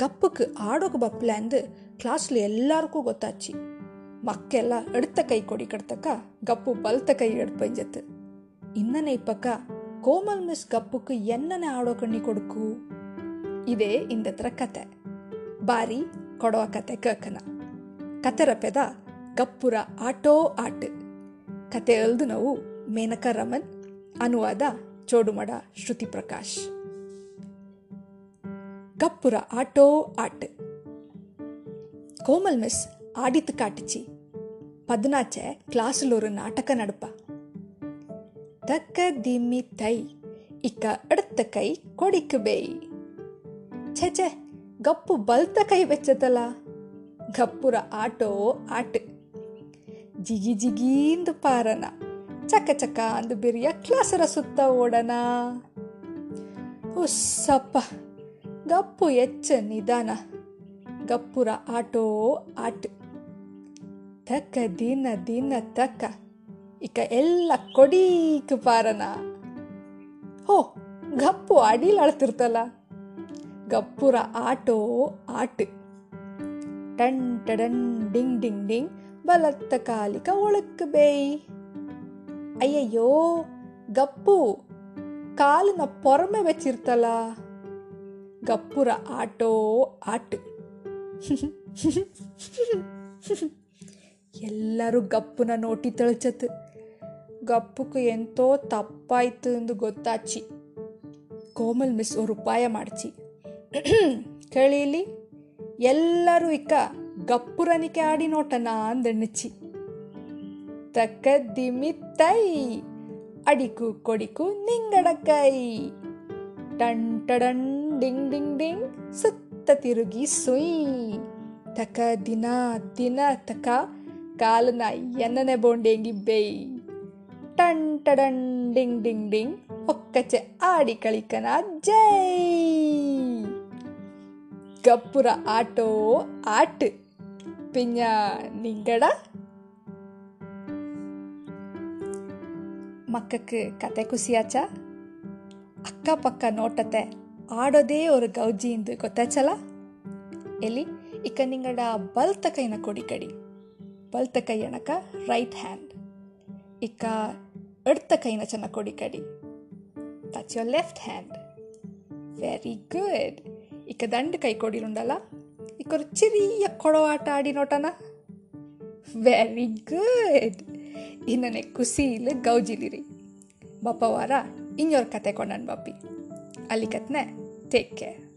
கப்புக்கு ஆடோக்கு ಅಂದು ಕ್ಲಾಸ್ಲಿ ಎಲ್ಲರಿಗೂ ಗೊತ್ತಾಚಿ. ಮಕ್ಕೆಲ್ಲ ಎಡ್ತ ಕೈ ಕೊಡಿ ಕಡ್ತಕ್ಕ, ಗಪ್ಪು ಬಲ್ತ ಕೈ ಎಡ್ಪಂಜತ್ತು ಇನ್ನನೇ ಇಪ್ಪಕ್ಕ, ಕೋಮಲ್ ಮಿಸ್ ಗಪ್ಪಕ್ಕೆ ಎನ್ನನೆ ಆಡೋ ಕಣ್ಣಿ ಕೊಡುಕು? ಇದೇ ಇಂದತ್ರ ಕತೆ. ಬಾರಿ ಕೊಡೋ ಕತೆ ಕಕ್ಕನ ಕತೆ ಪೆದ ಗಪ್ಪುರ ಆಟೋ ಆಟ. ಕತೆ ಅಲ್ದು ನಾವು ಮೇನಕ ರಮನ್, ಅನುವಾದ ಚೋಡುಮಡ ಶ್ರುತಿ ಪ್ರಕಾಶ್. ಗಪ್ಪುರ ಆಟೋ ಆಟ್ கோமல் மிஸ் ஆடித்து காட்டுச்சு பதினாச்ச கிளாஸில் ஒரு நாடக நடுப்பா தக்க திம்மி தை இக்க அடுத்த கை கொடிக்கு பேய் ಛೆ ಗಪ್ಪು ಬಲ್ತ ಕೈ ಬೆಚ್ಚತಲ್ಲ ಗಪ್ಪುರ ಆಟೋ ಆಟ್ ಜಿಗಿ ಜಿಗೀಂದು ಪಾರನ ಚಕ ಚಕ ಅಂದು ಬಿರಿಯ ಕ್ಲಾಸರ ಸುತ್ತ ಓಡನ ಉಸ್ಸಪ್ಪ ಗಪ್ಪು ಎಚ್ಚ ನಿಧಾನ, ಗಪ್ಪುರ ಆಟೋ ಆಟ. ತಕ್ಕ ದಿನ ದಿನ ತಕ್ಕ ಇಕ ಎಲ್ಲ ಕೊಡೀಕ್ ಪಾರನ. ಹೋ, ಗಪ್ಪು ಅಡಿಲ್ ಅಳ್ತಿರ್ತಲ್ಲ ಗಪ್ಪುರ ಆಟೋ ಆಟ. ಟನ್ ಟಡನ್ ಡಿಂಗ್ ಡಿಂಗ್ ಡಿಂಗ್, ಬಲತ್ತ ಕಾಲಿಕ ಒಳಕ್ ಬೇಯ್. ಅಯ್ಯಯ್ಯೋ, ಗಪ್ಪು ಕಾಲಿನ ಪೊರಮೆ ಬೆಚ್ಚಿರ್ತಲ್ಲ. ಗಪ್ಪುರ ಆಟೋ ಆಟ್. ಎಲ್ಲರೂ ಗಪ್ಪುನ ನೋಟಿ ತಳಚತ್. ಗಪ್ಪಕ್ಕೆ ಎಂತೋ ತಪ್ಪಾಯ್ತು ಎಂದು ಗೊತ್ತಾಚಿ. ಕೋಮಲ್ ಮಿಸ್ ಅವರು ಉಪಾಯ ಮಾಡ್ಚಿ. ಕೇಳಿಲಿ ಎಲ್ಲರೂ ಇಕ್ಕ ಗಪ್ಪುರನಿಕೆ ಆಡಿ ನೋಟನ ಅಂದೆಣ್ಣಚಿ. ತಕ್ಕದ್ದಿಮಿ ತೈ ಅಡಿಕು ಕೊಡಿಕು ನಿಂಗಡಕೈ ಟಂಟಡನ್ ಟಡನ್ ಡಿಂಗ್ ಡಿಂಗ್ ಡಿಂಗ್ ಸುತ್ತ ತಿರುಗಿ ಸುಯ್ ತಕ ದಿನ ದಿನ ತಕ ಕಾಲನ ಎನ್ನನೆ ಬೋಂಡೆಂಗಿ ಬೇಯ್ ಟನ್ ಟಡನ್ ಡಿಂಗ್ ಡಿಂಗ್ ಡಿಂಗ್ ಒಕ್ಕಚೆ ಆಡಿ ಕಳಿಕನ ಜೈ ಗಪ್ಪುರ ಆಟೋ ಆಟ್ ಪಿಂಜ ನಿಂಗಡ ಮಕ್ಕಕ್ಕೆ ಕತೆ ಕುಸಿಯಾಚ ಅಕ್ಕಪಕ್ಕ ನೋಟತೆ ಅವ್ರ ಗೌಜಿ ಎಂದು ಗೊತ್ತಾಚಲ ಎಲ್ಲಿ? ಇಕ್ಕ ನಿಂಗಡ ಬಲ್ತ ಕೈನ ಕೊಡಿ ಕಡಿ. ಬಲ್ತ ಕೈ ಅಣಕ ರೈಟ್ ಹ್ಯಾಂಡ್ ಇಕ್ಕ ಎಡ್ತ ಕೈನ ಚೆನ್ನ ಕೊಡಿ ಕಡಿ. Touch your left hand very good ಇಕ್ಕ ದಂಡ ಕೈ ಕೊಡಿರುಂಡಲ್ಲ ಇಕ್ಕೊರು ಚಿರಿಯ ಕೊಡೋ ಆಟ ಆಡಿ ನೋಟನ? ವೆರಿ ಗುಡ್ ಇನ್ನನೆ ಇಲ್ಲ ಗೌಜಿಲಿರಿ. ಬಪ್ಪವಾರ ಇನ್ನೊರ್ ಕತೆ ಕೊಂಡನ್ Bappi. ali kat ne. Take care.